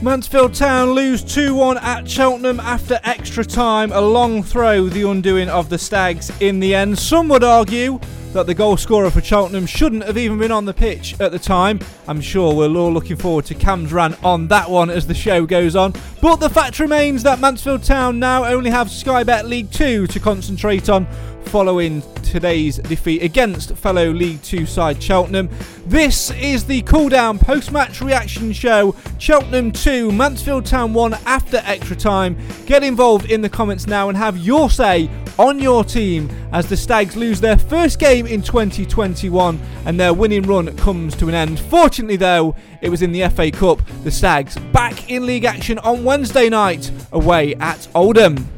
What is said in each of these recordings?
Mansfield Town lose 2 1 at Cheltenham after extra time. A long throw, the undoing of the Stags in the end. Some would argue that the goal scorer for Cheltenham shouldn't have even been on the pitch at the time. I'm sure we're all looking forward to Cam's rant on that one as the show goes on. But the fact remains that Mansfield Town now only have Sky Bet League 2 to concentrate on following today's defeat against fellow League Two side Cheltenham. This is the cool down post match reaction show Cheltenham 2, Mansfield Town 1 after extra time. Get involved in the comments now and have your say on your team as the Stags lose their first game in 2021 and their winning run comes to an end. Fortunately, though, it was in the FA Cup. The Stags back in league action on Wednesday night away at Oldham.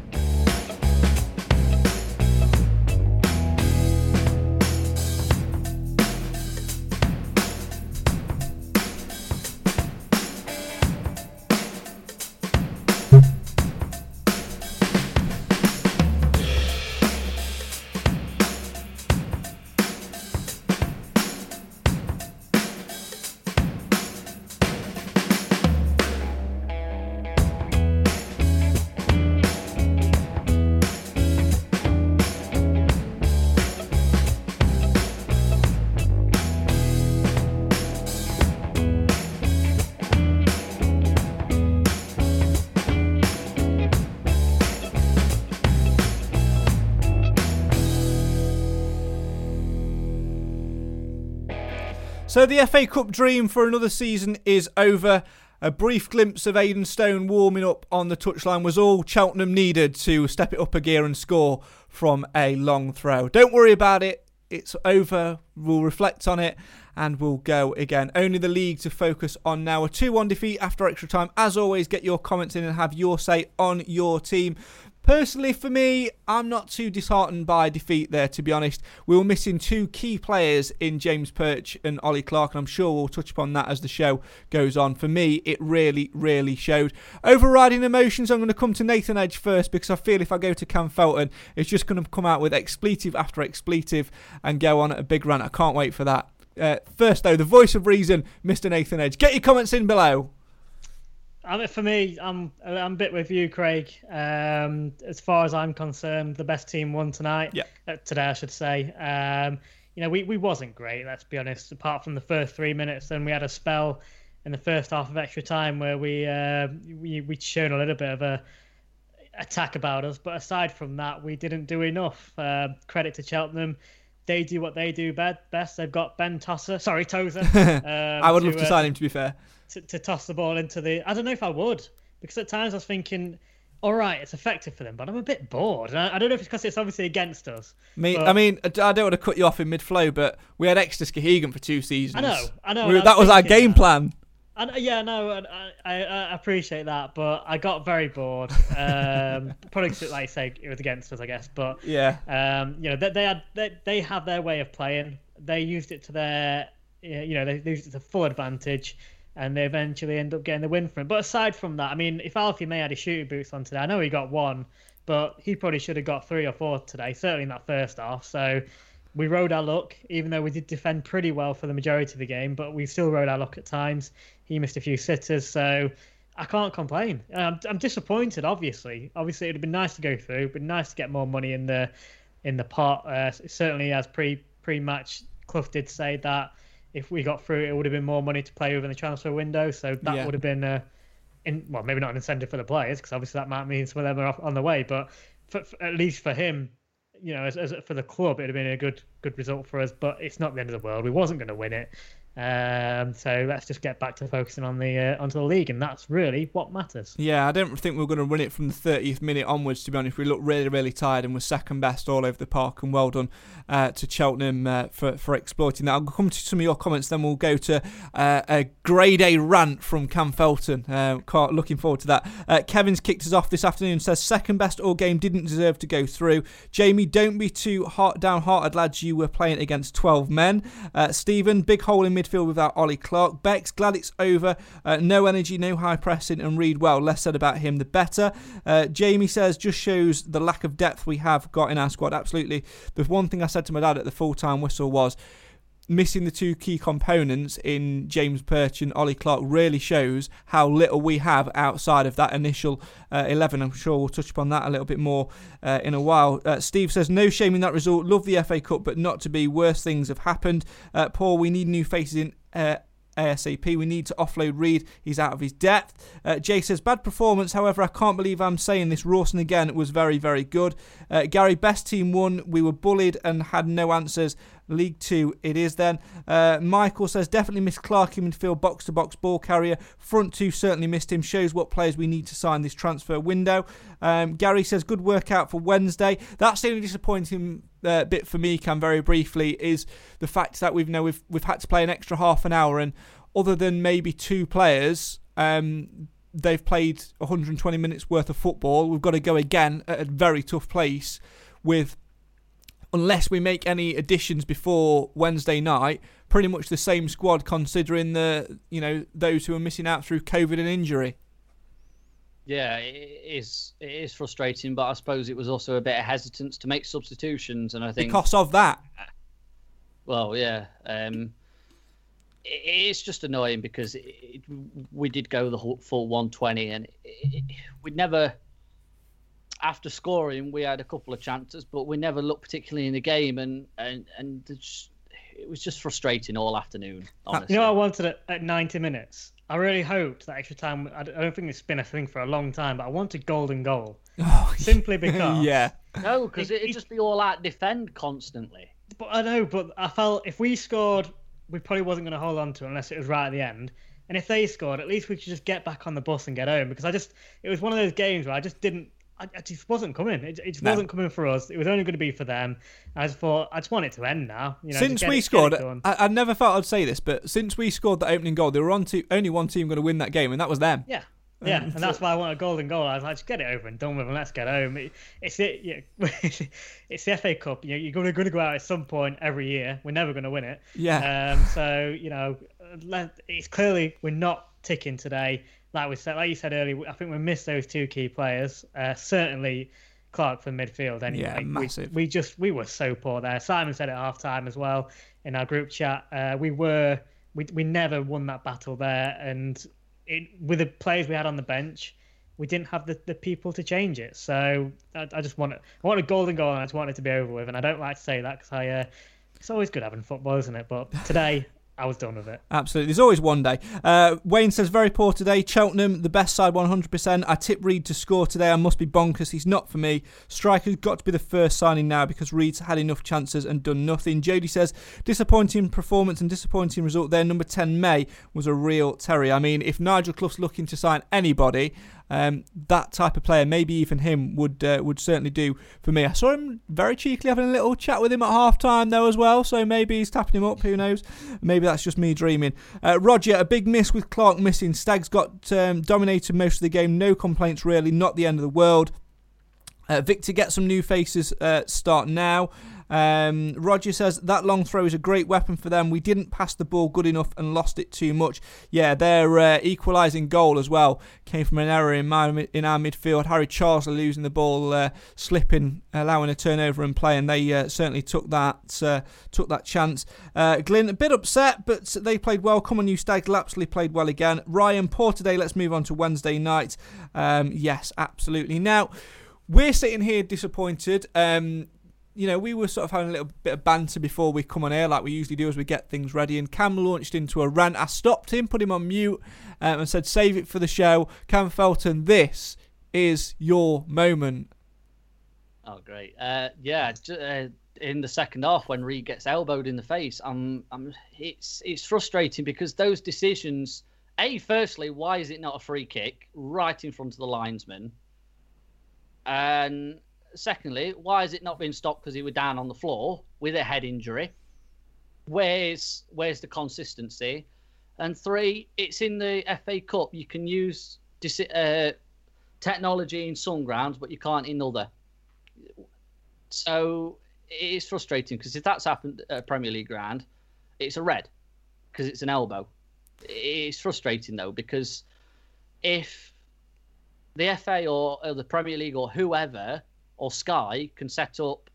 So the FA Cup dream for another season is over. A brief glimpse of Aidan Stone warming up on the touchline was all Cheltenham needed to step it up a gear and score from a long throw. Don't worry about it. It's over. We'll reflect on it and we'll go again. Only the league to focus on now. A 2 1 defeat after extra time. As always, get your comments in and have your say on your team. Personally, for me, I'm not too disheartened by defeat there, to be honest. We were missing two key players in James Perch and Ollie Clark, and I'm sure we'll touch upon that as the show goes on. For me, it really, really showed. Overriding emotions, I'm going to come to Nathan Edge first because I feel if I go to Cam Felton, it's just going to come out with expletive after expletive and go on at a big rant. I can't wait for that. Uh, first, though, the voice of reason, Mr. Nathan Edge. Get your comments in below. I mean, for me, I'm I'm a bit with you, Craig. Um, as far as I'm concerned, the best team won tonight. Yeah. Uh, today, I should say. Um, you know, we, we wasn't great. Let's be honest. Apart from the first three minutes, then we had a spell in the first half of extra time where we uh, we we shown a little bit of a attack about us. But aside from that, we didn't do enough. Uh, credit to Cheltenham. They do what they do best. They've got Ben Tosser, sorry Tozer. Um, I would love to sign him. To be fair to, to toss the ball into the. I don't know if I would because at times I was thinking, all right, it's effective for them, but I'm a bit bored. I, I don't know if it's because it's obviously against us. Me, but... I mean, I don't want to cut you off in mid flow, but we had Exeter Skowhegan for two seasons. I know, I know. We, that was, our game plan. I, yeah, no, I, I, I, appreciate that, but I got very bored. Um, probably like I say, it was against us, I guess. But yeah, um, you know, they, they had they, they have their way of playing. They used it to their, you know, they used it to full advantage and they eventually end up getting the win from it. But aside from that, I mean, if Alfie May had his shooting boots on today, I know he got one, but he probably should have got three or four today, certainly in that first half. So we rode our luck, even though we did defend pretty well for the majority of the game, but we still rode our luck at times. He missed a few sitters, so I can't complain. I'm, I'm disappointed, obviously. Obviously, it'd have been nice to go through, but nice to get more money in the in the pot. Uh, certainly, as pre pre match, Clough did say that if we got through, it would have been more money to play over in the transfer window. So that Yeah. would have been, uh, in well, maybe not an incentive for the players because obviously that might mean some of them are off on the way, but for, for- at least for him, you know, as, as for the club, it'd have been a good good result for us. But it's not the end of the world. We wasn't going to win it. Um, so let's just get back to focusing on the uh, onto the league, and that's really what matters. Yeah, I don't think we are going to run it from the 30th minute onwards, to be honest. We looked really, really tired and were second best all over the park. And well done uh, to Cheltenham uh, for, for exploiting that. I'll come to some of your comments, then we'll go to uh, a grade A rant from Cam Felton. Uh, looking forward to that. Uh, Kevin's kicked us off this afternoon says, second best all game didn't deserve to go through. Jamie, don't be too heart downhearted, lads. You were playing against 12 men. Stephen, big hole in midfield without Ollie Clark. Bex, glad it's over. Uh, no energy, no high pressing, and Reid well. Less said about him, the better. Uh, Jamie says, just shows the lack of depth we have got in our squad. Absolutely. The one thing I said to my dad at the full time whistle was, missing the two key components in James Perch and Ollie Clark really shows how little we have outside of that initial uh, 11. I'm sure we'll touch upon that a little bit more uh, in a while. Uh, Steve says, No shame in that result. Love the FA Cup, but not to be. Worse things have happened. Uh, Paul, we need new faces in. Uh, ASAP. We need to offload Reid. He's out of his depth. Uh, Jay says, bad performance. However, I can't believe I'm saying this. Rawson again was very, very good. Uh, Gary, best team won. We were bullied and had no answers. League Two, it is then. Uh, Michael says, definitely missed Clark in midfield, box to box ball carrier. Front two certainly missed him. Shows what players we need to sign this transfer window. Um, Gary says, good workout for Wednesday. That's the only disappointing uh, bit for me, Cam, very briefly, is the fact that we've know we've we've had to play an extra half an hour, and other than maybe two players, um, they've played 120 minutes worth of football. We've got to go again at a very tough place with unless we make any additions before Wednesday night, pretty much the same squad considering the you know those who are missing out through COVID and injury. Yeah, it is. It is frustrating, but I suppose it was also a bit of hesitance to make substitutions, and I think Because of that, Well, yeah. Um, it, it's just annoying because it, we did go the whole, full 120, and it, it, we never. After scoring, we had a couple of chances, but we never looked particularly in the game, and and and it's- it was just frustrating all afternoon. Honestly, You know, what I wanted it at 90 minutes. I really hoped that extra time. I don't think it's been a thing for a long time, but I wanted golden goal oh, simply because. yeah, no, because it- it, it'd just be all out defend constantly. But I know, but I felt if we scored, we probably wasn't going to hold on to it unless it was right at the end. And if they scored, at least we could just get back on the bus and get home. Because I just, it was one of those games where I just didn't, I, I just wasn't coming. It, it just No. wasn't coming for us. It was only going to be for them. I just thought, I just want it to end now. You know, since we it- scored. I, I never thought I'd say this, but since we scored the opening goal, there were on to, only one team going to win that game, and that was them. Yeah. Yeah, and that's why I want a golden goal. I was like, just get it over and done with, and let's get home. It, it's it. Yeah, it's the FA Cup. You know, you're going to go out at some point every year. We're never going to win it. Yeah. Um. So you know, let- it's clearly we're not ticking today. Like we said, like you said earlier, I think we missed those two key players. Uh, certainly Clark for midfield. Anyway, Yeah, We- massive. We, just we were so poor there. Simon said at half time as well in our group chat. Uh, we were we we never won that battle there, and it, with the players we had on the bench, we didn't have the, the people to change it. So I, I just want it. I want a golden goal, and I just want it to be over with. And I don't like to say that because I. Uh, it's always good having football, isn't it? But today I was done with it. Absolutely. There's always one day. Uh, Wayne says, very poor today. Cheltenham, the best side 100%. I tip Reid to score today. I must be bonkers. He's not for me. Striker's got to be the first signing now because Reid's had enough chances and done nothing. Jody says, disappointing performance and disappointing result there. Number 10, May, was a real terry. I mean, if Nigel Clough's looking to sign anybody, um, that type of player, maybe even him, would uh, would certainly do for me. I saw him very cheekily having a little chat with him at half time, though, as well. So maybe he's tapping him up. Who knows? Maybe that's just me dreaming. Uh, Roger, a big miss with Clark missing. Stags got um, dominated most of the game. No complaints, really. Not the end of the world. Uh, Victor, get some new faces. Uh, start now. Um, Roger says that long throw is a great weapon for them. We didn't pass the ball good enough and lost it too much. Yeah, their uh, equalising goal as well came from an error in, my, in our midfield. Harry Charsley losing the ball, uh, slipping, allowing a turnover and play, and they uh, certainly took that uh, took that chance. Uh, Glyn a bit upset, but they played well. Come on, you Stag Lapslie played well again. Ryan, poor today. Let's move on to Wednesday night. Um, yes, absolutely. Now we're sitting here disappointed. Um, you know, we were sort of having a little bit of banter before we come on air, like we usually do as we get things ready. And Cam launched into a rant. I stopped him, put him on mute, um, and said, "Save it for the show." Cam Felton, this is your moment. Oh, great! Uh, yeah, uh, in the second half when Reid gets elbowed in the face, um, um, it's it's frustrating because those decisions. A, firstly, why is it not a free kick right in front of the linesman? And secondly, why is it not being stopped because he was down on the floor with a head injury? Where's where's the consistency? And three, it's in the FA Cup. You can use uh, technology in some grounds, but you can't in other. So it is frustrating because if that's happened at Premier League ground, it's a red because it's an elbow. It's frustrating though because if the FA or, or the Premier League or whoever or Sky can set up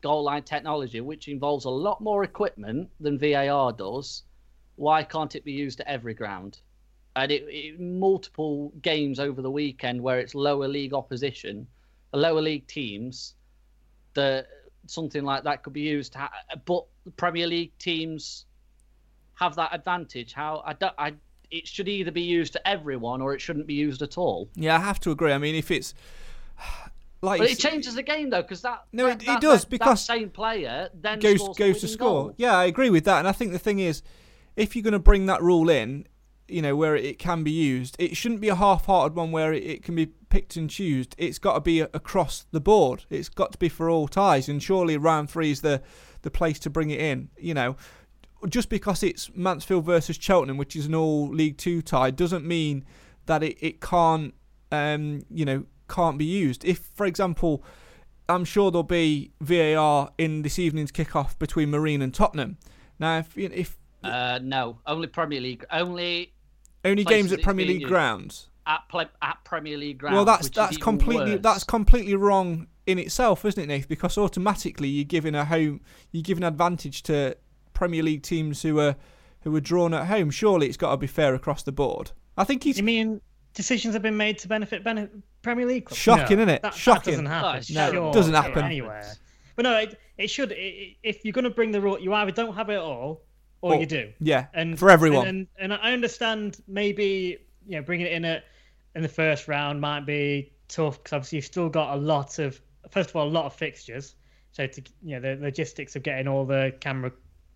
goal line technology, which involves a lot more equipment than VAR does, why can't it be used at every ground? And it, it, multiple games over the weekend where it's lower league opposition, lower league teams, that something like that could be used. But Premier League teams have that advantage. How I don't, I it should either be used to everyone or it shouldn't be used at all. Yeah, I have to agree. I mean, if it's like but it changes the game though, because that no, that, it, that, it does that, because same player then goes goes to score. Goal. Yeah, I agree with that, and I think the thing is, if you're going to bring that rule in, you know where it can be used, it shouldn't be a half-hearted one where it, can be picked and chosen. It's got to be across the board. It's got to be for all ties, and surely round three is the the place to bring it in. You know, just because it's Mansfield versus Cheltenham, which is an all League Two tie, doesn't mean that it, it can't um, you know can't be used. If, for example, I'm sure there'll be VAR in this evening's kickoff between Marine and Tottenham. Now, if if uh, no, only Premier League, only only games at Premier League grounds. At, ple- at Premier League grounds. Well, that's that's completely worse. that's completely wrong in itself, isn't it, Nath? Because automatically you're giving a home, you're giving advantage to Premier League teams who are who are drawn at home. Surely it's got to be fair across the board. I think he's. You mean decisions have been made to benefit benefit Premier League clubs? Shocking, no, isn't it? That, Shocking. That doesn't happen. Oh, no, sure, doesn't happen anywhere. But no, it, it should. It, if you're going to bring the rule, you either don't have it all, or, or you do. Yeah, and for everyone. And, and, and I understand maybe you know bringing it in at in the first round might be tough because obviously you've still got a lot of first of all a lot of fixtures. So to you know the logistics of getting all the camera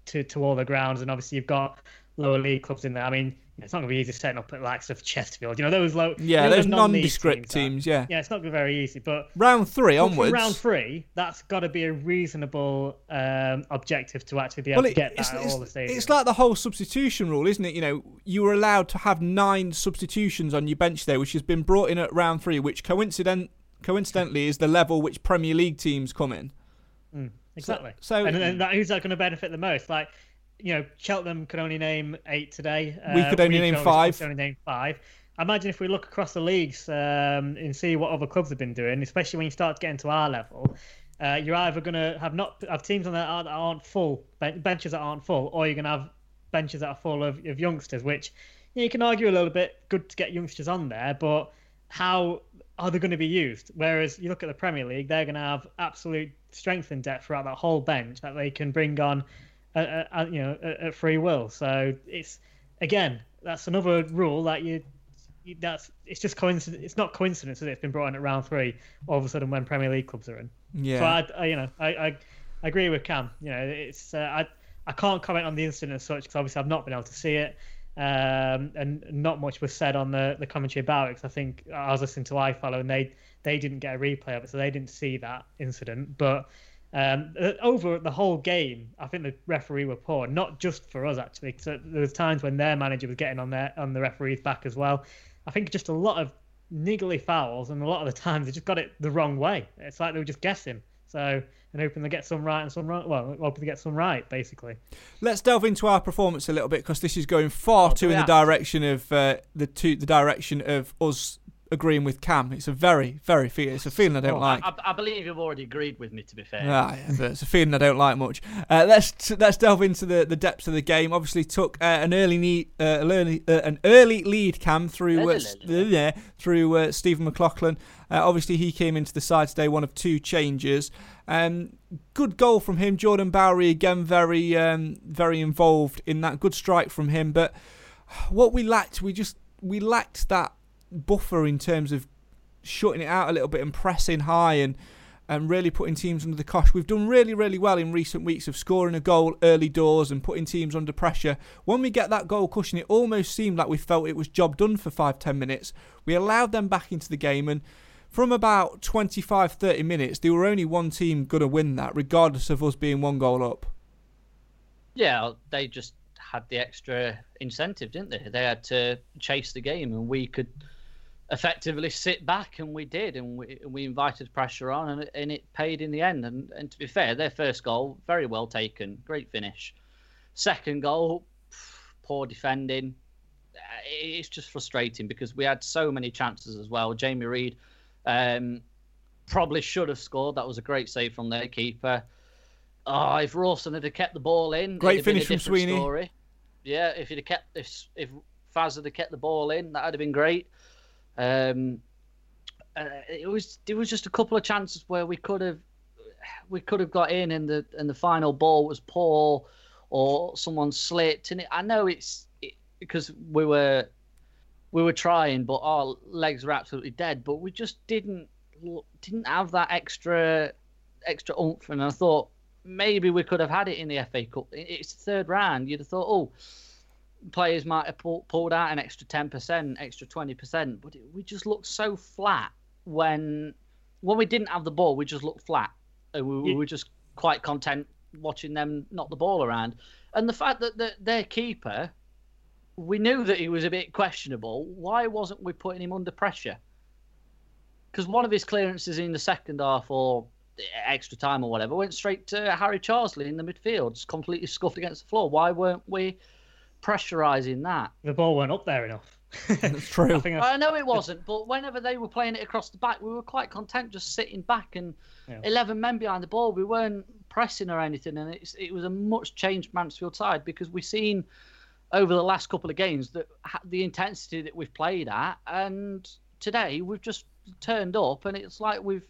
to, to all the grounds, and obviously you've got lower league clubs in there. I mean, it's not going to be easy to setting up at likes of Chesterfield. You know, those low. Yeah, those nondescript teams. teams yeah. Yeah, it's not going to be very easy. But round three onwards. Round three, that's got to be a reasonable um, objective to actually be able well, it, to get that it's, at it's, all the stadiums. It's like the whole substitution rule, isn't it? You know, you were allowed to have nine substitutions on your bench there, which has been brought in at round three, which coincident coincidentally is the level which Premier League teams come in. Mm, exactly. So, so and, and that, who's that going to benefit the most? Like you know, Cheltenham could only name eight today. We could only we name could five. Only name five. Imagine if we look across the leagues um, and see what other clubs have been doing, especially when you start getting to our level. Uh, you're either going to have not have teams on that aren't, aren't full benches that aren't full, or you're going to have benches that are full of, of youngsters. Which you, know, you can argue a little bit. Good to get youngsters on there, but how are they going to be used? Whereas you look at the Premier League, they're going to have absolute strength and depth throughout that whole bench that they can bring on at, at, you know at, free will. So it's again that's another rule that you that's it's just coincidence. It's not coincidence that it's been brought in at round three all of a sudden when Premier League clubs are in. Yeah. So I, I you know I, I, agree with Cam. You know it's uh, I I can't comment on the incident as such because obviously I've not been able to see it. Um, and not much was said on the, the commentary about it because I think I was listening to iFollow and they they didn't get a replay of it, so they didn't see that incident. But um, uh, over the whole game, I think the referee were poor, not just for us actually. So there was times when their manager was getting on their on the referee's back as well. I think just a lot of niggly fouls, and a lot of the times they just got it the wrong way. It's like they were just guessing. So and hoping they get some right and some wrong. Well, hoping to get some right, basically. Let's delve into our performance a little bit because this is going far Oh, too in the direction of uh, the two, the direction of us agreeing with Cam. It's a very, very feel. It's a feeling I don't Oh, like. I, I believe you've already agreed with me. To be fair, Ah, yeah, but it's a feeling I don't like much. Uh, let's let's delve into the, the depths of the game. Obviously, took uh, an early need, uh, an early uh, an early lead cam through uh, La, la, s- la, la. yeah, through uh, Stephen McLaughlin. Uh, obviously, he came into the side today, one of two changes. Um, good goal from him. Jordan Bowery again, very um, very involved in that. Good strike from him, but what we lacked, we just we lacked that buffer in terms of shutting it out a little bit and pressing high and and really putting teams under the cosh. We've done really, really well in recent weeks of scoring a goal early doors and putting teams under pressure. When we get that goal cushion, it almost seemed like we felt it was job done for five, ten minutes. We allowed them back into the game and from about 25, 30 minutes, there were only one team going to win that, regardless of us being one goal up. yeah, they just had the extra incentive, didn't they? They had to chase the game, and we could effectively sit back, and we did, and we we invited pressure on, and it, and it paid in the end. And and to be fair, their first goal very well taken, great finish. Second goal, poor defending. Uh, It's just frustrating because we had so many chances as well. Jamie Reid um, probably should have scored. That was a great save from their keeper. Oh, if Rawson had kept the ball in, Great it'd have been a finish from Sweeney. Story. Yeah, if he'd have kept if if Faz had kept the ball in, that'd have been great. Um, uh, it was it was just a couple of chances where we could have we could have got in, and the and the final ball was poor, or someone slipped. And it, I know it's it, because we were we were trying, but our legs were absolutely dead. But we just didn't didn't have that extra extra oomph. And I thought maybe we could have had it in the FA Cup. It's the third round. You'd have thought, oh, players might have pull, pulled out an extra ten percent, extra twenty percent. But it, we just looked so flat when when we didn't have the ball. We just looked flat, and we, Yeah. were just quite content watching them knock the ball around. And the fact that the, their keeper, we knew that he was a bit questionable. Why wasn't we putting him under pressure? Because one of his clearances in the second half or extra time or whatever went straight to Harry Charsley in the midfield, just completely scuffed against the floor. Why weren't we pressurising that? The ball weren't up there enough. That's true. I think I know it wasn't, but whenever they were playing it across the back, we were quite content just sitting back and Yeah. 11 men behind the ball. We weren't pressing or anything, and it's, it was a much changed Mansfield side because we've seen over the last couple of games that the intensity that we've played at, and today we've just turned up, and it's like we've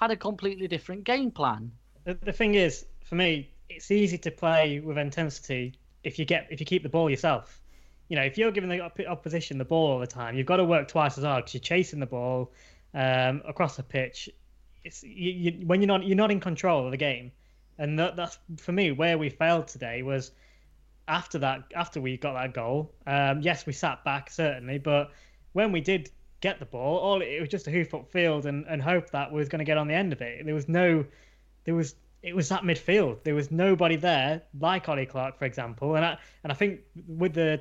had a completely different game plan. the, the thing is, for me, it's easy to play with intensity if you get if you keep the ball yourself. You know, if you're giving the op- opposition the ball all the time, you've got to work twice as hard because you're chasing the ball um, across the pitch. It's you, you, when you're not you're not in control of the game, and that, that's for me where we failed today was after that after we got that goal. Um, yes, we sat back certainly, but when we did get the ball, all it was just a hoof up field and, and hope that we was going to get on the end of it. There was no there was it was that midfield. There was nobody there like Ollie Clark, for example, and I and I think with the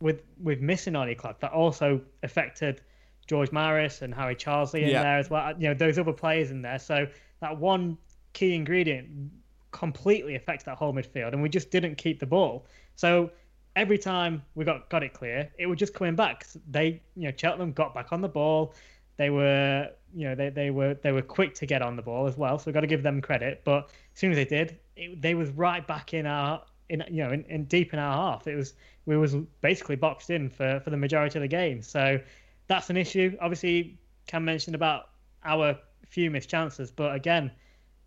with with missing Ollie Clark, that also affected George Maris and Harry Charsley in Yeah. there as well. You know those other players in there. So that one key ingredient completely affects that whole midfield, and we just didn't keep the ball. So every time we got got it clear, it was just coming back. They, you know, Cheltenham got back on the ball. They were, you know, they, they were they were quick to get on the ball as well. So we've got to give them credit. But as soon as they did, it, they was right back in our, in you know, in, in deep in our half. It was we was basically boxed in for for the majority of the game. So that's an issue. Obviously, Cam mentioned about our few missed chances, but again,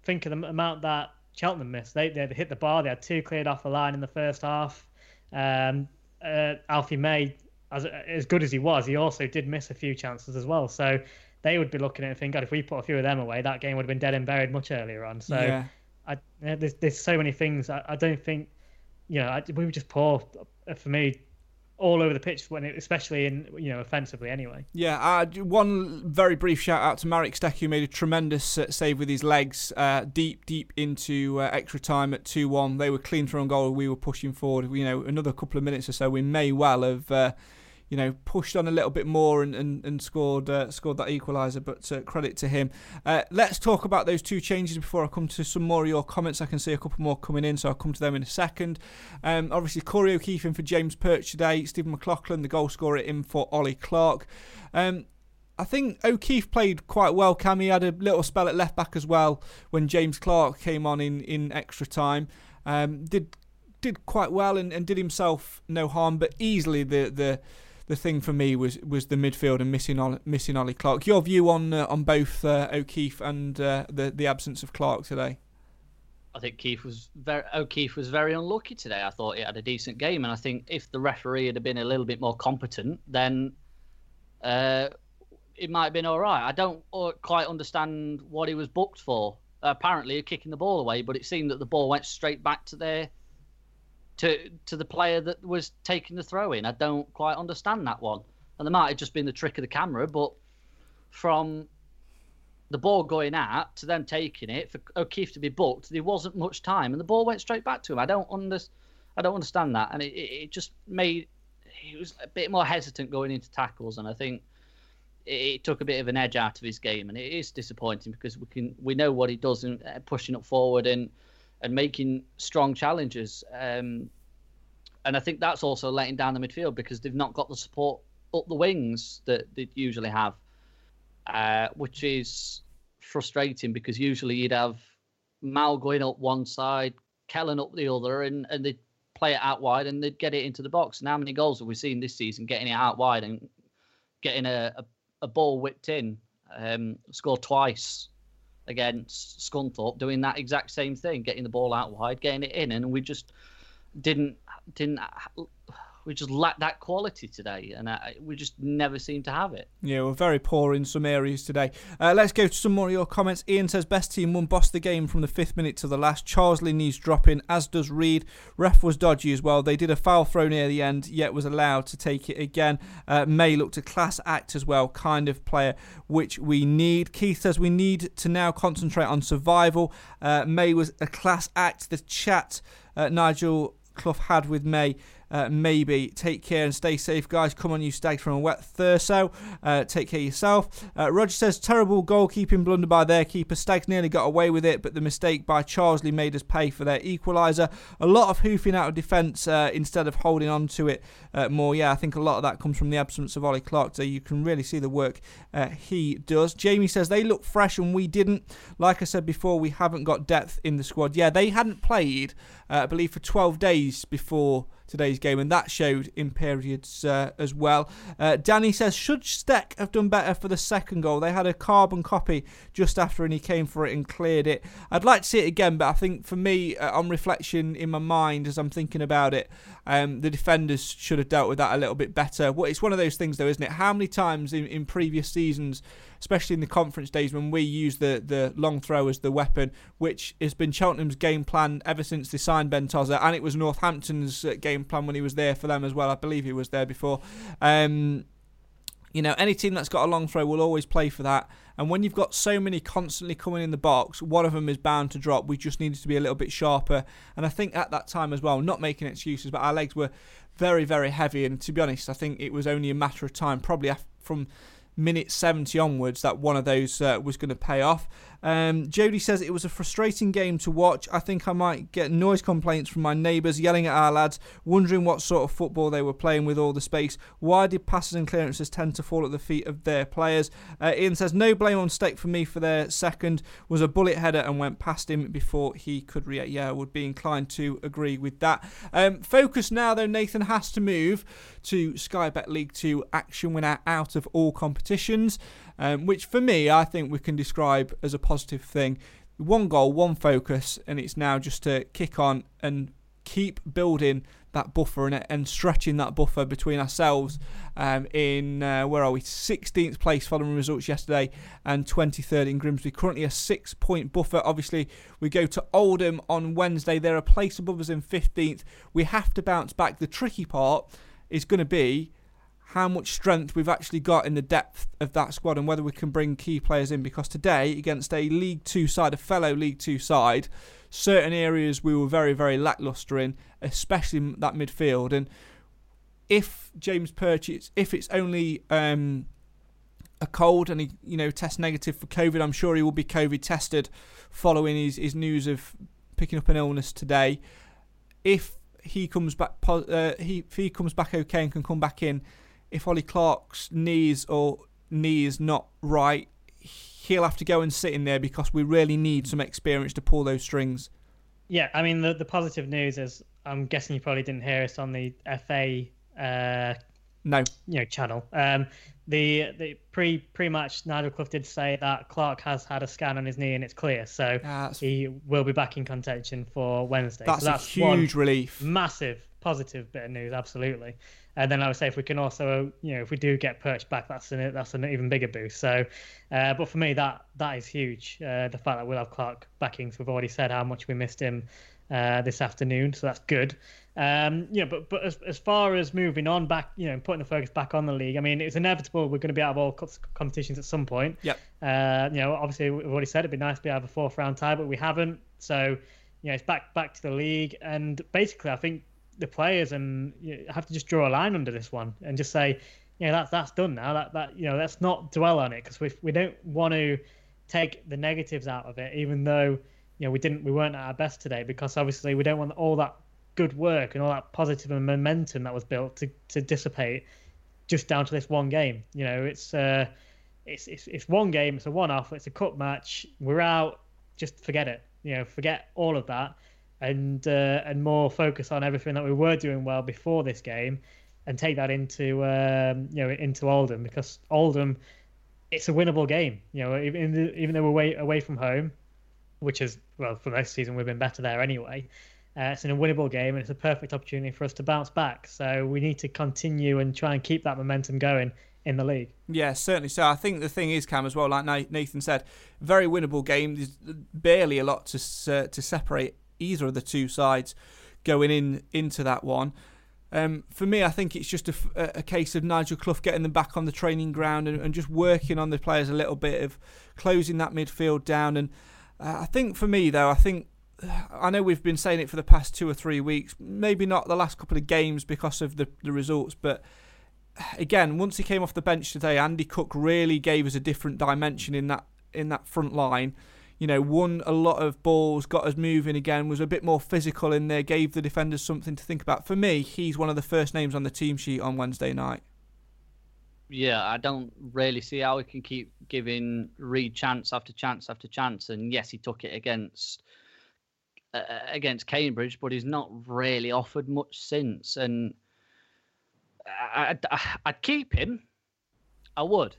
think of the amount that Cheltenham missed. They they hit the bar. They had two cleared off the line in the first half. Um, uh, Alfie May, as as good as he was, he also did miss a few chances as well. So they would be looking at it and think, God, if we put a few of them away, that game would have been dead and buried much earlier on. So yeah. I, there's there's so many things. I, I don't think, you know, I, we were just poor for me, all over the pitch when it, especially in you know offensively anyway. Yeah, uh, one very brief shout out to Marek Stech, who made a tremendous uh, save with his legs uh, deep, deep into uh, extra time at 2 1. They were clean through on goal. We were pushing forward. You know, another couple of minutes or so, we may well have. You know, pushed on a little bit more and, and, and scored uh, scored that equaliser. But uh, credit to him. Uh, let's talk about those two changes before I come to some more of your comments. I can see a couple more coming in, so I'll come to them in a second. Um, obviously, Corey O'Keeffe in for James Perch today. Stephen McLaughlin, the goal scorer, in for Ollie Clark. Um, I think O'Keeffe played quite well. Cam, he had a little spell at left back as well when James Clark came on in, in extra time. Um, did did quite well and, and did himself no harm, but easily the the the thing for me was was the midfield and missing Ollie, missing Ollie Clark. Your view on uh, on both uh, O'Keeffe and uh, the the absence of Clark today? I think Keith was very O'Keeffe was very unlucky today. I thought he had a decent game, and I think if the referee had been a little bit more competent, then uh, it might have been all right. I don't uh, quite understand what he was booked for. Apparently, kicking the ball away, but it seemed that the ball went straight back to their to to the player that was taking the throw in. I don't quite understand that one. And there might have just been the trick of the camera, but from the ball going out to them taking it for O'Keeffe to be booked, there wasn't much time, and the ball went straight back to him. I don't under, I don't understand that, and it, it just made he was a bit more hesitant going into tackles, and I think it, took a bit of an edge out of his game, and it is disappointing because we can we know what he does in uh, pushing up forward and and making strong challenges. Um, and I think that's also letting down the midfield because they've not got the support up the wings that they usually have, uh, which is frustrating because usually you'd have Mal going up one side, Kellan up the other, and, and they'd play it out wide and they'd get it into the box. And how many goals have we seen this season getting it out wide and getting a, a, a ball whipped in? Um, scored twice against Scunthorpe, doing that exact same thing, getting the ball out wide, getting it in, and we just didn't didn't we just lack that quality today, and uh, we just never seem to have it. Yeah, we're very poor in some areas today. Uh, let's go to some more of your comments. Ian says best team won, boss the game from the fifth minute to the last. Charsley needs dropping, as does Reid. Ref was dodgy as well. They did a foul throw near the end, yet was allowed to take it again. Uh, May looked a class act as well, kind of player which we need. Keith says we need to now concentrate on survival. Uh, May was a class act. The chat uh, Nigel Clough had with May uh, maybe. Take care and stay safe, guys. Come on, you stags from a wet Thurso. Uh, take care yourself. Uh, Roger says terrible goalkeeping blunder by their keeper. Stags nearly got away with it, but the mistake by Charsley made us pay for their equaliser. A lot of hoofing out of defence uh, instead of holding on to it uh, more. Yeah, I think a lot of that comes from the absence of Ollie Clark. So you can really see the work he does. Jamie says they look fresh and we didn't. Like I said before, we haven't got depth in the squad. Yeah, they hadn't played, I believe, for 12 days before today's game, and that showed in periods uh, as well. Uh, Danny says, should Stech have done better for the second goal? They had a carbon copy just after, and he came for it and cleared it. I'd like to see it again, but I think for me, uh, on reflection in my mind as I'm thinking about it, um, the defenders should have dealt with that a little bit better. Well, it's one of those things, though, isn't it? How many times in, in previous seasons especially in the conference days when we use the, the long throw as the weapon, which has been Cheltenham's game plan ever since they signed Ben Tozer, and it was Northampton's uh, game plan when he was there for them as well. I believe he was there before. Um, you know, any team that's got a long throw will always play for that. And when you've got so many constantly coming in the box, one of them is bound to drop. We just needed to be a little bit sharper. And I think at that time as well, not making excuses, but our legs were very, very heavy. And to be honest, I think it was only a matter of time, probably from minute 70 onwards that one of those uh, was going to pay off. Um, Jody says it was a frustrating game to watch. I think I might get noise complaints from my neighbours yelling at our lads, wondering what sort of football they were playing with all the space. Why did passes and clearances tend to fall at the feet of their players? Uh, Ian says no blame on Stech for me for their second was a bullet header and went past him before he could react. Yeah, I would be inclined to agree with that. Um, focus now though. Nathan has to move to Sky Bet League Two action winner out of all competitions um, which for me I think we can describe as a positive thing. One goal, one focus, and it's now just to kick on and keep building that buffer and, and stretching that buffer between ourselves um, in uh, where are we? 16th place following results yesterday and 23rd in Grimsby. Currently a six point buffer. Obviously we go to Oldham on Wednesday. They're a place above us in 15th we have to bounce back. The tricky part is going to be how much strength we've actually got in the depth of that squad and whether we can bring key players in. Because today, against a League Two side, a fellow League Two side, certain areas we were very, very lacklustre in, especially that midfield. And if James Perch, if it's only um, a cold and he, you know, tests negative for COVID, I'm sure he will be COVID tested following his, his news of picking up an illness today. If he comes back, uh, he if he comes back okay and can come back in, if Ollie Clark's knees or knee is not right, he'll have to go and sit in there because we really need some experience to pull those strings. Yeah, I mean the the positive news is I'm guessing you probably didn't hear us on the FA uh, no you know channel. Um, the the pre pre match Nigel Clough did say that Clark has had a scan on his knee and it's clear, so he will be back in contention for Wednesday. That's, so that's a huge relief. Massive positive bit of news, absolutely. And then I would say if we can also, you know, if we do get Perch back, that's an that's an even bigger boost. So, uh, but for me, that that is huge. Uh, the fact that we'll have Clark backing, so we've already said how much we missed him uh, this afternoon, so that's good. Um, you know, but but as, as far as moving on back, you know, putting the focus back on the league, I mean, it's inevitable we're going to be out of all competitions at some point. Yep. Uh, you know, obviously we've already said it'd be nice to be out of a fourth round tie, but we haven't. So, you know, it's back back to the league, and basically, I think the players and you have to just draw a line under this one and just say, know, that's that's done now. That that you know, let's not dwell on it because we we don't want to take the negatives out of it, even though you know we didn't we weren't at our best today because obviously we don't want all that good work and all that positive momentum that was built to to dissipate just down to this one game. You know, it's uh, it's it's it's one game, it's a one-off, it's a cup match. We're out. Just forget it. You know, forget all of that and uh, and more focus on everything that we were doing well before this game, and take that into um, you know into Oldham because Oldham, it's a winnable game. You know, even even though we're away away from home, which is well for most season we've been better there anyway. Uh, it's in a winnable game and it's a perfect opportunity for us to bounce back. So we need to continue and try and keep that momentum going in the league. Yeah, certainly. So I think the thing is, Cam, as well, like Nathan said, very winnable game. There's barely a lot to uh, to separate either of the two sides going in into that one. Um, for me, I think it's just a, a, case of Nigel Clough getting them back on the training ground and, and, just working on the players a little bit of closing that midfield down. And uh, I think for me, though, I think I know we've been saying it for the past two or three weeks, maybe not the last couple of games because of the, the results, but again, once he came off the bench today, Andy Cook really gave us a different dimension in that in that front line you know, won a lot of balls, got us moving again, was a bit more physical in there, gave the defenders something to think about. For me, he's one of the first names on the team sheet on Wednesday night. Yeah, I don't really see how he can keep giving Reid chance after chance after chance. And yes, he took it against uh, against Cambridge, but he's not really offered much since. And I, I, I'd keep him. I would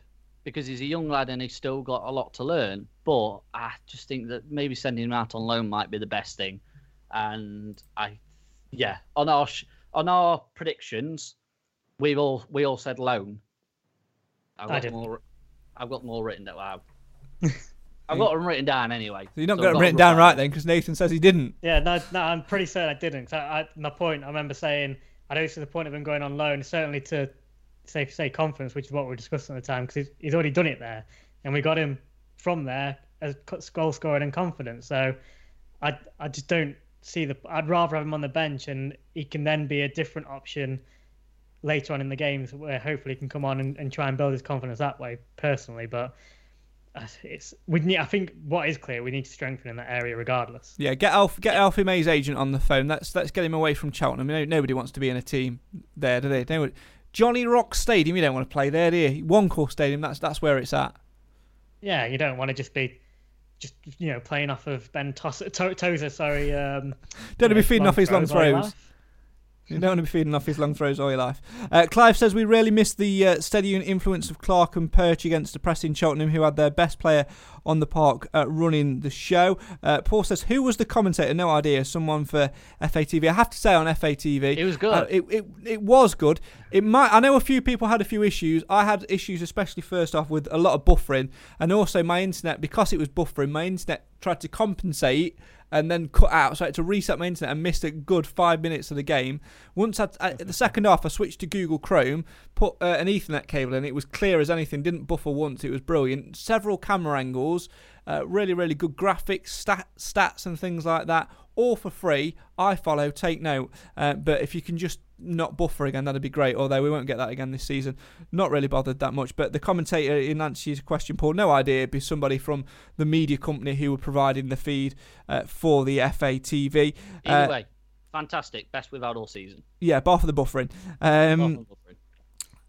because he's a young lad and he's still got a lot to learn. But I just think that maybe sending him out on loan might be the best thing. And I, yeah, on our on our predictions, we've all we all said loan. I've got more. I've got more written down. Wow. I've got them written down anyway. So you're not so got them written down right then, because Nathan says he didn't. Yeah, no, no, I'm pretty certain I didn't. So I, my point, I remember saying I don't see the point of him going on loan. Certainly to say say confidence, which is what we are discussing at the time, because he's, he's already done it there, and we got him from there as goal scoring and confidence. So I I just don't see the. I'd rather have him on the bench, and he can then be a different option later on in the games, where hopefully he can come on and, and try and build his confidence that way. Personally, but uh, it's we need. I think what is clear, we need to strengthen in that area regardless. Yeah, get Alf, get Alfie May's agent on the phone. Let's let's get him away from Cheltenham. nobody wants to be in a team there, do they? Nobody, Johnny Rock Stadium, you don't want to play there, do you? One Call Stadium, that's that's where it's at. Yeah, you don't want to just be just you know playing off of Ben Tos- to- Tozer. Sorry, um, don't be feeding off his long throws. You don't want to be feeding off his long throws all your life. Uh, Clive says we really missed the uh, steady influence of Clark and Perch against the pressing Cheltenham, who had their best player on the park uh, running the show. Uh, Paul says, who was the commentator? No idea. Someone for FATV. I have to say on FATV, it was good. Uh, it, it it was good. It might. I know a few people had a few issues. I had issues, especially first off with a lot of buffering, and also my internet because it was buffering. My internet tried to compensate and then cut out. So I had to reset my internet and missed a good five minutes of the game. Once I, at the second half, I switched to Google Chrome, put uh, an Ethernet cable in. It was clear as anything. Didn't buffer once. It was brilliant. Several camera angles, uh, really, really good graphics, stat, stats, and things like that. All for free. I follow, take note. Uh, but if you can just not buffer again, that'd be great. Although we won't get that again this season. Not really bothered that much. But the commentator, in answer to your question, Paul, no idea. It'd be somebody from the media company who were providing the feed uh, for the FATV. Either way, fantastic. Best we've had all season. Yeah, bar for the buffering. Um,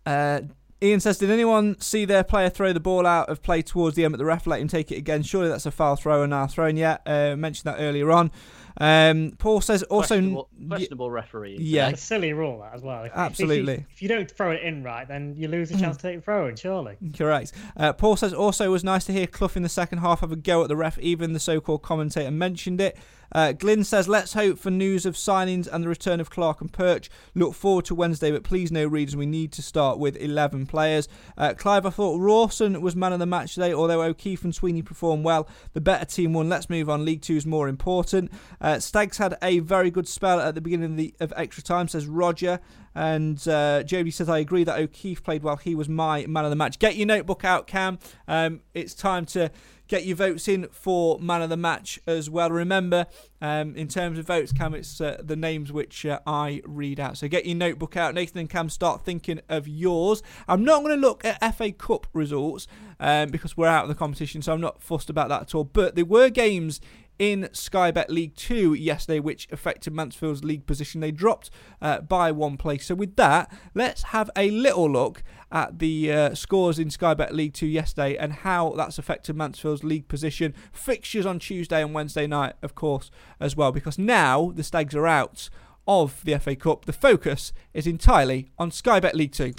uh, Ian says, Did anyone see their player throw the ball out of play towards the end, but the ref let him take it again? Surely that's a foul throw and now thrown yet. Uh, mentioned that earlier on. Um, Paul says also questionable, questionable referee. Yeah, it's a silly rule that as well. If, Absolutely. If you, if you, don't throw it in right, then you lose a chance to take the throw in. Surely. Correct. Uh, Paul says also it was nice to hear Clough in the second half have a go at the ref. Even the so-called commentator mentioned it. Uh, Glyn says, let's hope for news of signings and the return of Clark and Perch. Look forward to Wednesday, but please no reason we need to start with 11 players. Uh, Clive, I thought Rawson was man of the match today, although O'Keeffe and Sweeney performed well. The better team won. Let's move on. League Two is more important. Uh, Stags had a very good spell at the beginning of, the, of extra time, says Roger. And uh, Jody says, I agree that O'Keeffe played well. He was my man of the match. Get your notebook out, Cam. Um, it's time to get your votes in for man of the match as well. Remember, um, in terms of votes, Cam, it's uh, the names which uh, I read out. So get your notebook out. Nathan and Cam, start thinking of yours. I'm not going to look at FA Cup results um, because we're out of the competition, so I'm not fussed about that at all. But there were games in Sky Bet League 2 yesterday, which affected Mansfield's league position. They dropped uh, by one place. So, with that, let's have a little look at the uh, scores in Sky Bet League 2 yesterday and how that's affected Mansfield's league position. Fixtures on Tuesday and Wednesday night, of course, as well, because now the Stags are out of the FA Cup. The focus is entirely on Sky Bet League 2.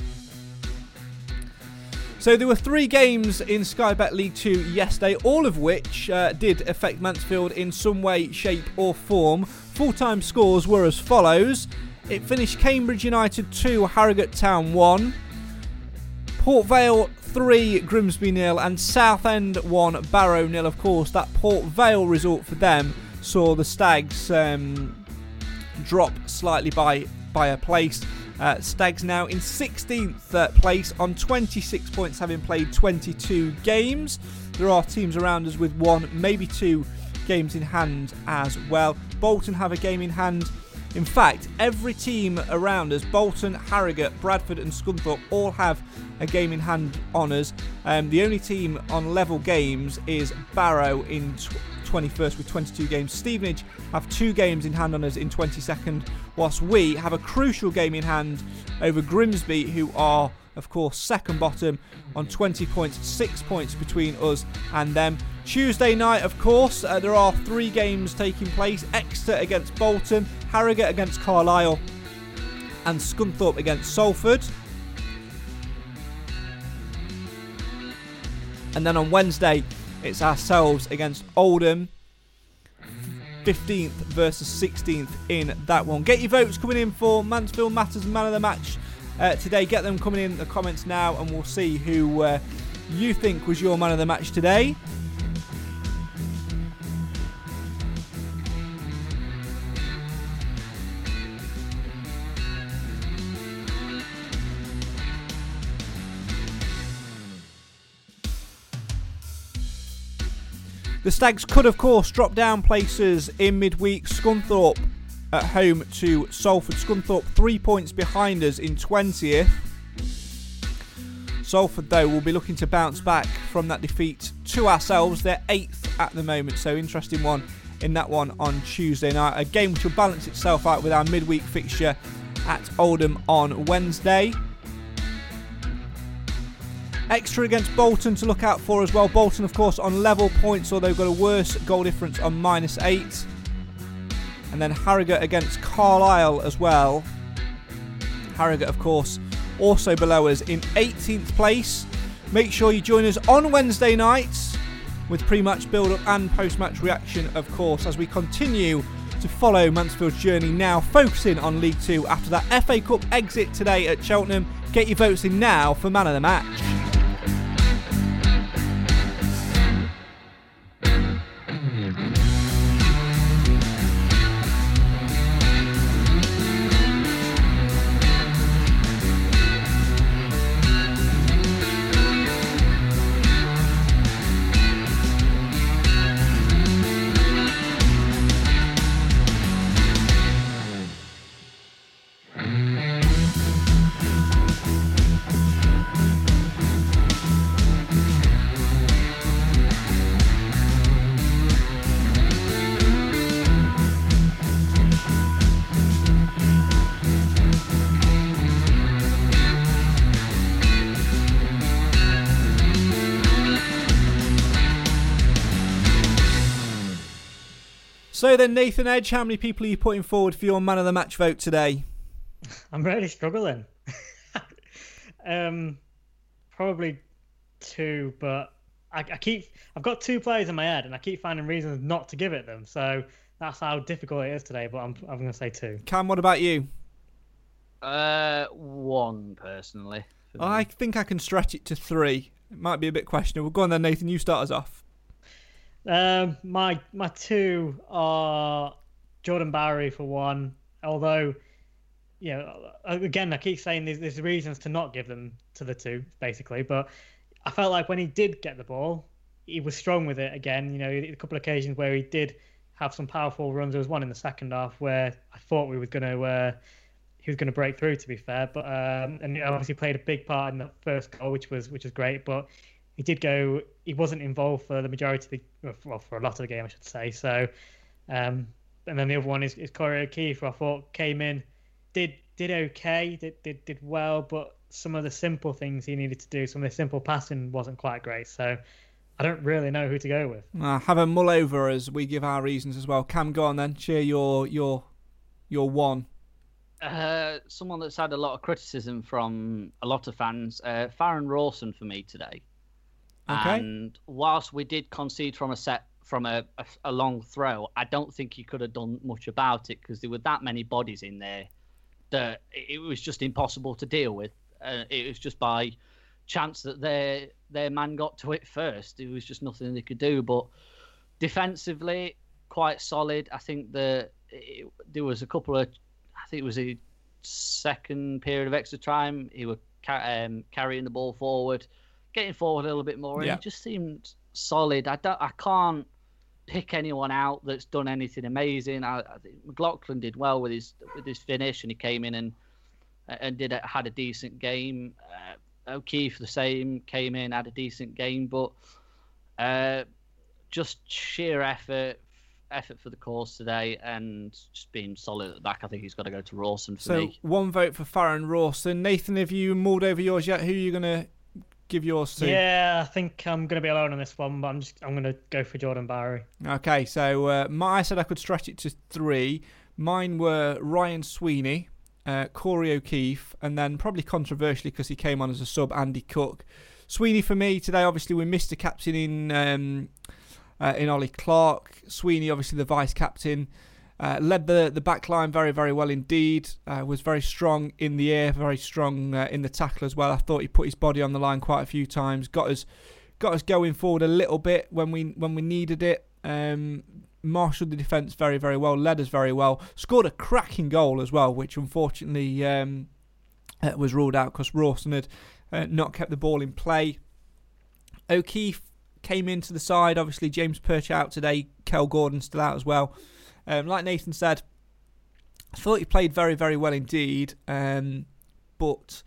So there were three games in Sky Bet League 2 yesterday, all of which uh, did affect Mansfield in some way, shape, or form. Full time scores were as follows it finished Cambridge United 2, Harrogate Town 1, Port Vale 3, Grimsby nil, and Southend 1, Barrow nil. Of course, that Port Vale result for them saw the Stags um, drop slightly by, by a place. Uh, Stags now in 16th uh, place on 26 points, having played 22 games. There are teams around us with one, maybe two games in hand as well. Bolton have a game in hand. In fact, every team around us, Bolton, Harrogate, Bradford, and Scunthorpe, all have a game in hand on us. Um, the only team on level games is Barrow in 21st with 22 games. Stevenage have two games in hand on us in 22nd, whilst we have a crucial game in hand over Grimsby, who are, of course, second bottom on 20 points, six points between us and them. Tuesday night, of course, uh, there are three games taking place Exeter against Bolton, Harrogate against Carlisle, and Scunthorpe against Salford. And then on Wednesday, it's ourselves against Oldham. 15th versus 16th in that one. Get your votes coming in for Mansfield Matters Man of the Match uh, today. Get them coming in the comments now, and we'll see who uh, you think was your man of the match today. The Stags could, of course, drop down places in midweek. Scunthorpe at home to Salford. Scunthorpe three points behind us in 20th. Salford, though, will be looking to bounce back from that defeat to ourselves. They're eighth at the moment, so interesting one in that one on Tuesday night. A game which will balance itself out with our midweek fixture at Oldham on Wednesday. Exeter against Bolton to look out for as well. Bolton, of course, on level points, although got a worse goal difference on minus eight. And then Harrogate against Carlisle as well. Harrogate, of course, also below us in 18th place. Make sure you join us on Wednesday nights with pre match build up and post match reaction, of course, as we continue to follow Mansfield's journey now, focusing on League Two after that FA Cup exit today at Cheltenham. Get your votes in now for man of the match. Then, Nathan Edge, how many people are you putting forward for your man of the match vote today? I'm really struggling. um, probably two, but I, I, keep I've got two players in my head, and I keep finding reasons not to give it them. So that's how difficult it is today. But I'm I'm going to say two. Cam, what about you? Uh, one personally. I think I can stretch it to three. It might be a bit questionable. Go on then, Nathan. You start us off. Um, my my two are Jordan Bowery for one. Although, you know, again, I keep saying there's, there's reasons to not give them to the two, basically. But I felt like when he did get the ball, he was strong with it again. You know, a couple of occasions where he did have some powerful runs. There was one in the second half where I thought we were going to uh, he was going to break through. To be fair, but um, and obviously played a big part in the first goal, which was which was great. But he did go. He wasn't involved for the majority of the well for a lot of the game, I should say. So, um, and then the other one is, is Corey O'Keeffe, who I thought came in, did did okay, did did did well, but some of the simple things he needed to do, some of the simple passing wasn't quite great. So. I don't really know who to go with. Uh, have a mull over as we give our reasons as well. Cam, go on then. Share your your your one. Uh, someone that's had a lot of criticism from a lot of fans, uh, Farrend Rawson for me today. And whilst we did concede from a set from a, a, a long throw, I don't think he could have done much about it because there were that many bodies in there that it was just impossible to deal with. Uh, it was just by chance that their their man got to it first. It was just nothing they could do. But defensively, quite solid. I think that there was a couple of, I think it was a second period of extra time. He was um, carrying the ball forward getting forward a little bit more, and yeah. it just seemed solid. I don't, I can't pick anyone out that's done anything amazing. I, I think McLaughlin did well with his with his finish, and he came in and and did a, had a decent game. Uh, O'Keeffe the same came in had a decent game, but uh, just sheer effort effort for the cause today and just being solid at the back. I think he's got to go to Rawson for so me. one vote for Farrend Rawson. Nathan, have you mulled over yours yet? Who are you going to give yours to? Yeah, I think I'm going to be alone on this one, but I'm just I'm going to go for Jordan Bowery. Okay, so uh, my, I said I could stretch it to three. Mine were Ryan Sweeney, uh, Corey O'Keeffe, and then probably controversially because he came on as a sub, Andy Cook. Sweeney for me today. Obviously, we missed a captain in um, uh, in Ollie Clark. Sweeney, obviously the vice captain. Uh, led the, the back line very, very well indeed. Uh, was very strong in the air, very strong uh, in the tackle as well. I thought he put his body on the line quite a few times. Got us got us going forward a little bit when we when we needed it. Um, marshalled the defence very, very well. Led us very well. Scored a cracking goal as well, which unfortunately um, uh, was ruled out because Rawson had uh, not kept the ball in play. O'Keeffe came into the side. Obviously, James Perch out today. Kel Gordon still out as well. Um, like Nathan said, I thought he played very, very well indeed, um, but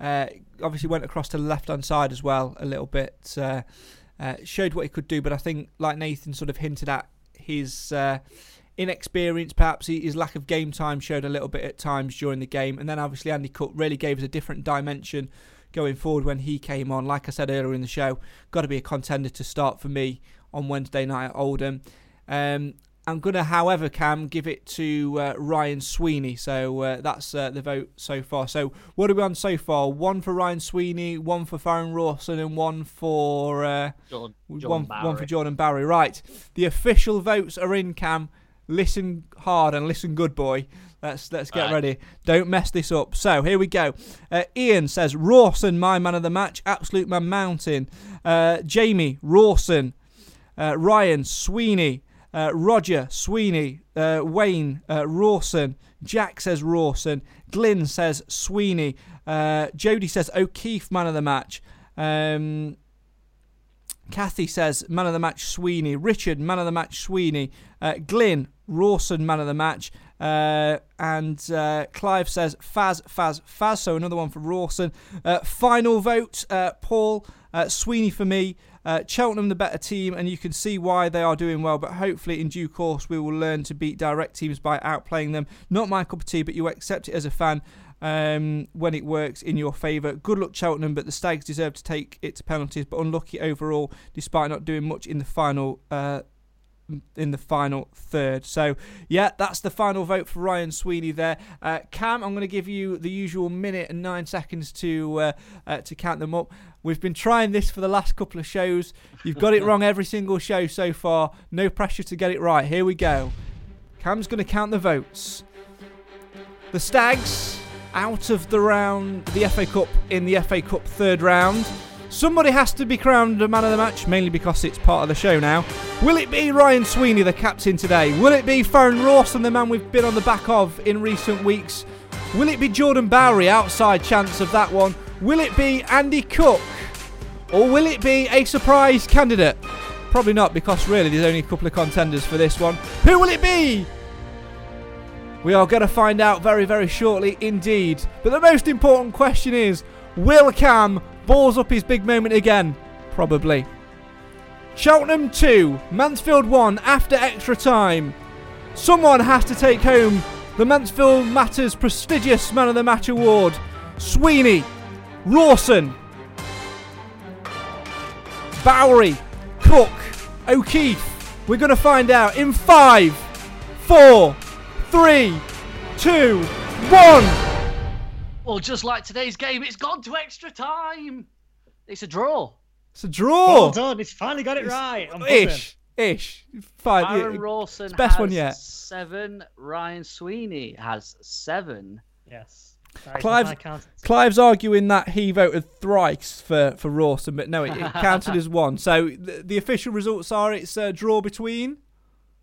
uh, obviously went across to the left hand side as well a little bit. Uh, uh, showed what he could do, but I think, like Nathan sort of hinted at, his uh, inexperience, perhaps his lack of game time, showed a little bit at times during the game. And then obviously Andy Cook really gave us a different dimension going forward when he came on. Like I said earlier in the show, got to be a contender to start for me on Wednesday night at Oldham. Um, I'm going to, however, Cam, give it to uh, Ryan Sweeney. So uh, that's uh, the vote so far. So what are we on so far? One for Ryan Sweeney, one for Farrend Rawson, and one for uh, Jordan, Jordan one, one, for Jordan Bowery. Right. The official votes are in, Cam. Listen hard and listen good, boy. Let's let's get right. ready. Don't mess this up. So here we go. Uh, Ian says Rawson, my man of the match, absolute man mountain. Uh, Jamie Rawson, Ryan Sweeney. Uh, Roger, Sweeney, uh, Wayne, uh, Rawson, Jack says Rawson, Glyn says Sweeney, uh, Jody says O'Keeffe, man of the match. Um, Kathy says man of the match Sweeney, Richard, man of the match Sweeney, uh, Glyn, Rawson, man of the match. Uh, and uh, Clive says Faz, Faz, Faz. So another one for Rawson. Uh, final vote, uh, Paul uh, Sweeney for me. Uh, Cheltenham the better team, and you can see why they are doing well. But hopefully, in due course, we will learn to beat direct teams by outplaying them. Not my cup of tea, but you accept it as a fan um, when it works in your favour. Good luck, Cheltenham, but the Stags deserve to take it to penalties, but unlucky overall, despite not doing much in the final. Uh, in the final third. So, yeah, that's the final vote for Ryan Sweeney there. Uh, Cam, I'm going to give you the usual minute and nine seconds to uh, uh, to count them up. We've been trying this for the last couple of shows. You've got it wrong every single show so far. No pressure to get it right. Here we go. Cam's going to count the votes. The Stags out of the round, the FA Cup in the FA Cup third round. Somebody has to be crowned a man of the match, mainly because it's part of the show now. Will it be Ryan Sweeney, the captain today? Will it be Farrend Rawson, the man we've been on the back of in recent weeks? Will it be Jordan Bowery? Outside chance of that one. Will it be Andy Cook? Or will it be a surprise candidate? Probably not, because really there's only a couple of contenders for this one. Who will it be? We are going to find out very, very shortly indeed. But the most important question is Will Cam balls up his big moment again? Probably. Cheltenham 2, Mansfield 1 after extra time. Someone has to take home the Mansfield Matters prestigious Man of the Match award. Sweeney, Rawson, Bowery, Cook, O'Keeffe. We're going to find out in five, four, three, two, one. Well, just like today's game, it's gone to extra time. It's a draw. It's a draw. Well done. He's finally got it right. I'm buzzing. Ish, ish. Five. Aaron yeah, Rawson it's best has one yet. seven. Ryan Sweeney has seven. Yes. That is Clive's- my count. Clive's arguing that he voted thrice for for Rawson, but no, it, it counted as one. So the, the official results are it's a draw between.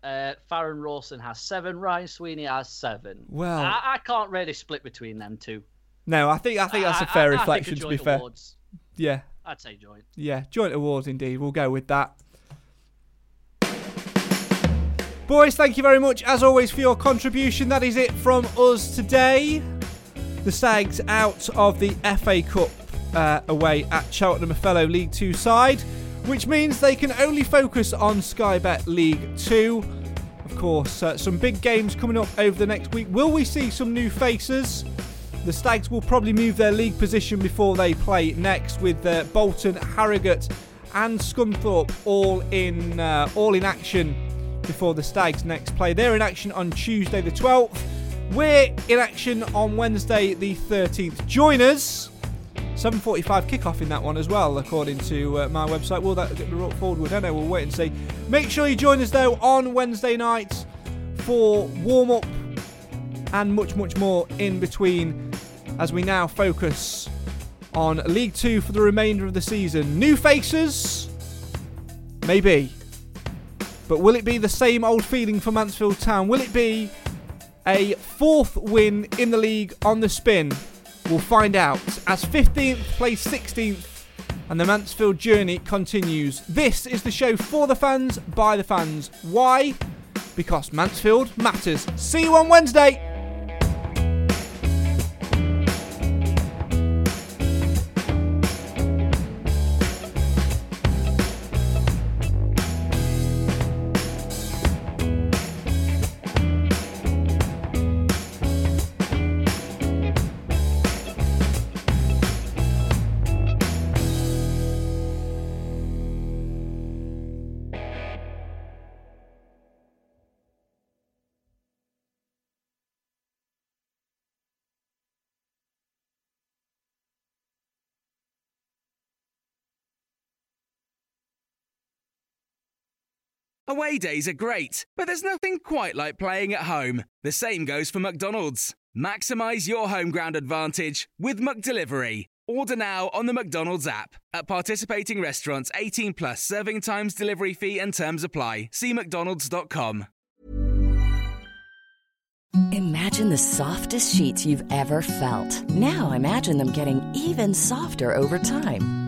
Uh, Farrend Rawson has seven. Ryan Sweeney has seven. Well- I, I can't really split between them two. No, I think I think that's a fair I- I think reflection. to be fair, awards. yeah, I'd say joint. yeah, joint awards indeed. We'll go with that. Boys, thank you very much as always for your contribution. That is it from us today. The Stags out of the FA Cup uh, away at Cheltenham, a fellow League Two side, which means they can only focus on Sky Bet League Two. Of course, uh, some big games coming up over the next week. Will we see some new faces? The Stags will probably move their league position before they play next, with uh, Bolton, Harrogate, and Scunthorpe all in uh, all in action before the Stags next play. They're in action on Tuesday the 12th. We're in action on Wednesday the 13th. Join us. 7:45 kickoff in that one as well, according to uh, my website. Will that get brought forward? I don't know. We'll wait and see. Make sure you join us though on Wednesday night for warm up and much, much more in between as we now focus on League Two for the remainder of the season. New faces, maybe, but will it be the same old feeling for Mansfield Town? Will it be a fourth win in the league on the spin? We'll find out as 15th plays 16th and the Mansfield journey continues. This is the show for the fans, by the fans. Why? Because Mansfield matters. See you on Wednesday. Away days are great, but there's nothing quite like playing at home. The same goes for McDonald's. Maximize your home ground advantage with McDelivery. Order now on the McDonald's app. At participating restaurants, 18 plus serving times, delivery fee, and terms apply. See McDonald's.com. Imagine the softest sheets you've ever felt. Now imagine them getting even softer over time.